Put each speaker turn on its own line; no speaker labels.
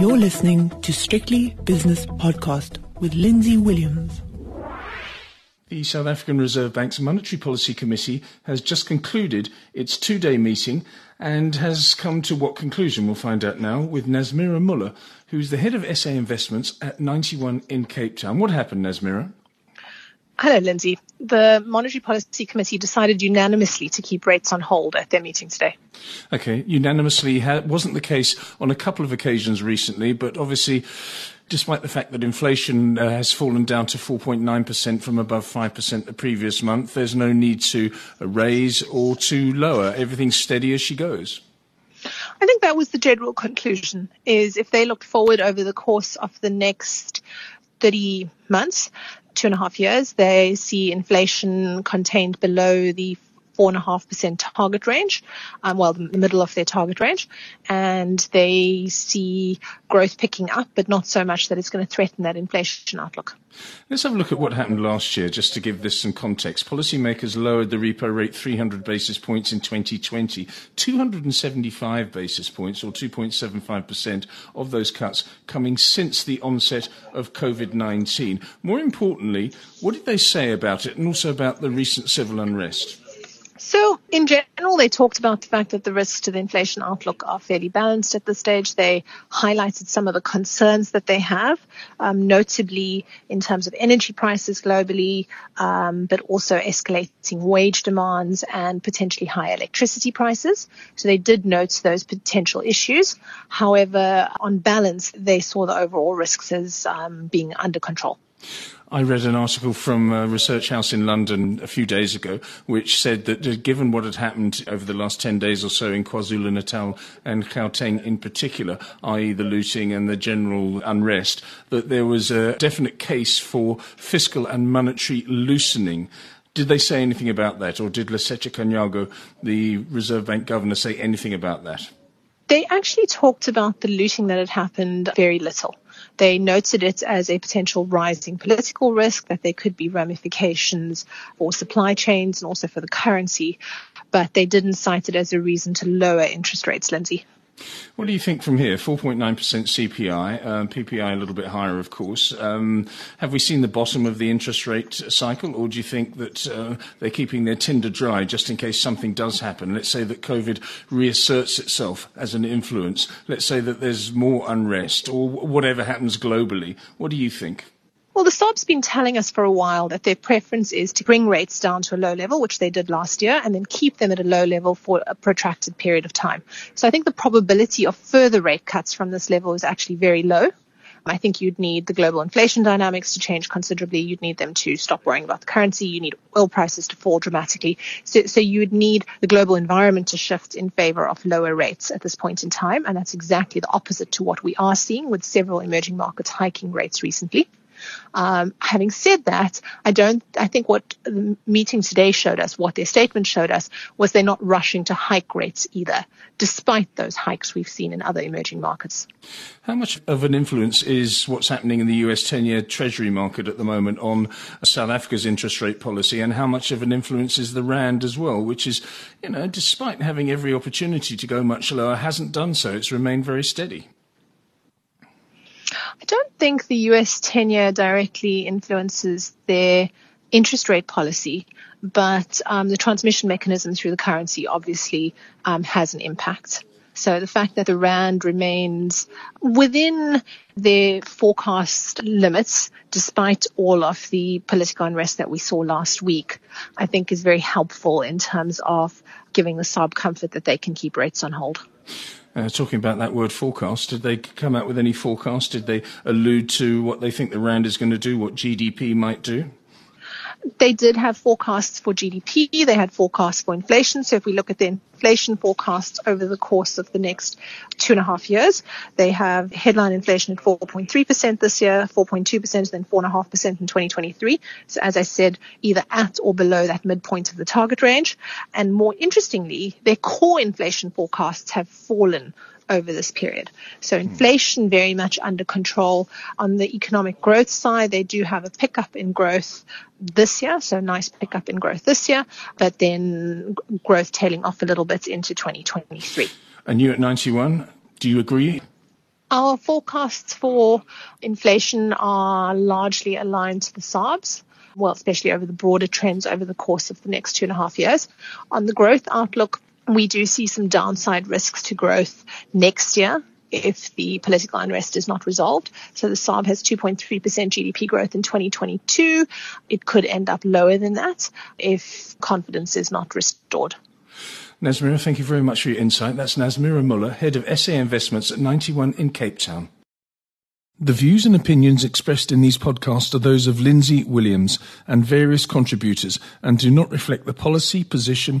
You're listening to Strictly Business Podcast with Lindsay Williams.
The South African Reserve Bank's Monetary Policy Committee has just concluded its two day meeting and has come to what conclusion we'll find out now with Nazmeera Moola, who's the head of SA Investments at 91 in Cape Town. What happened, Nazmeera?
Hello, Lindsay. The Monetary Policy Committee decided unanimously to keep rates on hold at their meeting today.
Okay, unanimously ha- wasn't the case on a couple of occasions recently, but obviously, despite the fact that inflation uh, has fallen down to 4.9% from above 5% the previous month, there's no need to raise or to lower. Everything's steady as she goes.
I think that was the general conclusion is if they looked forward over the course of the next 30 months, two and a half years, they see inflation contained below the 4.5% target range, um, well, the middle of their target range, and they see growth picking up, but not so much that it's going to threaten that inflation outlook.
Let's have a look at what happened last year, just to give this some context. Policymakers lowered the repo rate 300 basis points in 2020, 275 basis points, or 2.75% of those cuts coming since the onset of COVID 19. More importantly, what did they say about it and also about the recent civil unrest?
So, in general, they talked about the fact that the risks to the inflation outlook are fairly balanced at this stage. They highlighted some of the concerns that they have, um, notably in terms of energy prices globally, um, but also escalating wage demands and potentially high electricity prices. So, they did note those potential issues. However, on balance, they saw the overall risks as um, being under control.
I read an article from a research house in London a few days ago, which said that given what had happened over the last 10 days or so in KwaZulu Natal and Gauteng in particular, i.e., the looting and the general unrest, that there was a definite case for fiscal and monetary loosening. Did they say anything about that, or did Lesetja Kganyago, the Reserve Bank governor, say anything about that?
They actually talked about the looting that had happened very little. They noted it as a potential rising political risk, that there could be ramifications for supply chains and also for the currency, but they didn't cite it as a reason to lower interest rates, Lindsay.
What do you think from here? 4.9% CPI, um, PPI a little bit higher, of course. Um, have we seen the bottom of the interest rate cycle, or do you think that uh, they're keeping their tinder dry just in case something does happen? Let's say that COVID reasserts itself as an influence. Let's say that there's more unrest, or whatever happens globally. What do you think?
Well, the SARB's been telling us for a while that their preference is to bring rates down to a low level, which they did last year, and then keep them at a low level for a protracted period of time. So I think the probability of further rate cuts from this level is actually very low. I think you'd need the global inflation dynamics to change considerably. You'd need them to stop worrying about the currency. You need oil prices to fall dramatically. So, so you would need the global environment to shift in favor of lower rates at this point in time. And that's exactly the opposite to what we are seeing with several emerging markets hiking rates recently. Um, having said that, I don't. I think what the meeting today showed us, what their statement showed us, was they're not rushing to hike rates either, despite those hikes we've seen in other emerging markets.
How much of an influence is what's happening in the US 10-year Treasury market at the moment on South Africa's interest rate policy, and how much of an influence is the rand as well, which is, you know, despite having every opportunity to go much lower, hasn't done so. It's remained very steady.
I don't think the US 10 year directly influences their interest rate policy, but um, the transmission mechanism through the currency obviously um, has an impact. So the fact that the rand remains within their forecast limits, despite all of the political unrest that we saw last week, I think is very helpful in terms of giving the SARB comfort that they can keep rates on hold.
Uh, talking about that word forecast, did they come out with any forecast? Did they allude to what they think the rand is going to do, what GDP might do?
They did have forecasts for GDP. They had forecasts for inflation. So if we look at the inflation forecasts over the course of the next two and a half years, they have headline inflation at 4.3% this year, 4.2%, then 4.5% in 2023. So as I said, either at or below that midpoint of the target range. And more interestingly, their core inflation forecasts have fallen over this period. So hmm. inflation very much under control. On the economic growth side, they do have a pickup in growth this year, so nice pickup in growth this year, but then growth tailing off a little bit into 2023.
And you at 91, do you agree?
Our forecasts for inflation are largely aligned to the SARBs well, especially over the broader trends over the course of the next two and a half years. On the growth outlook, we do see some downside risks to growth next year if the political unrest is not resolved. So the SARB has 2.3% GDP growth in 2022. It could end up lower than that if confidence is not restored.
Nazmeera, thank you very much for your insight. That's Nazmeera Moola, Head of SA Investments at 91 in Cape Town. The views and opinions expressed in these podcasts are those of Lindsay Williams and various contributors and do not reflect the policy, position,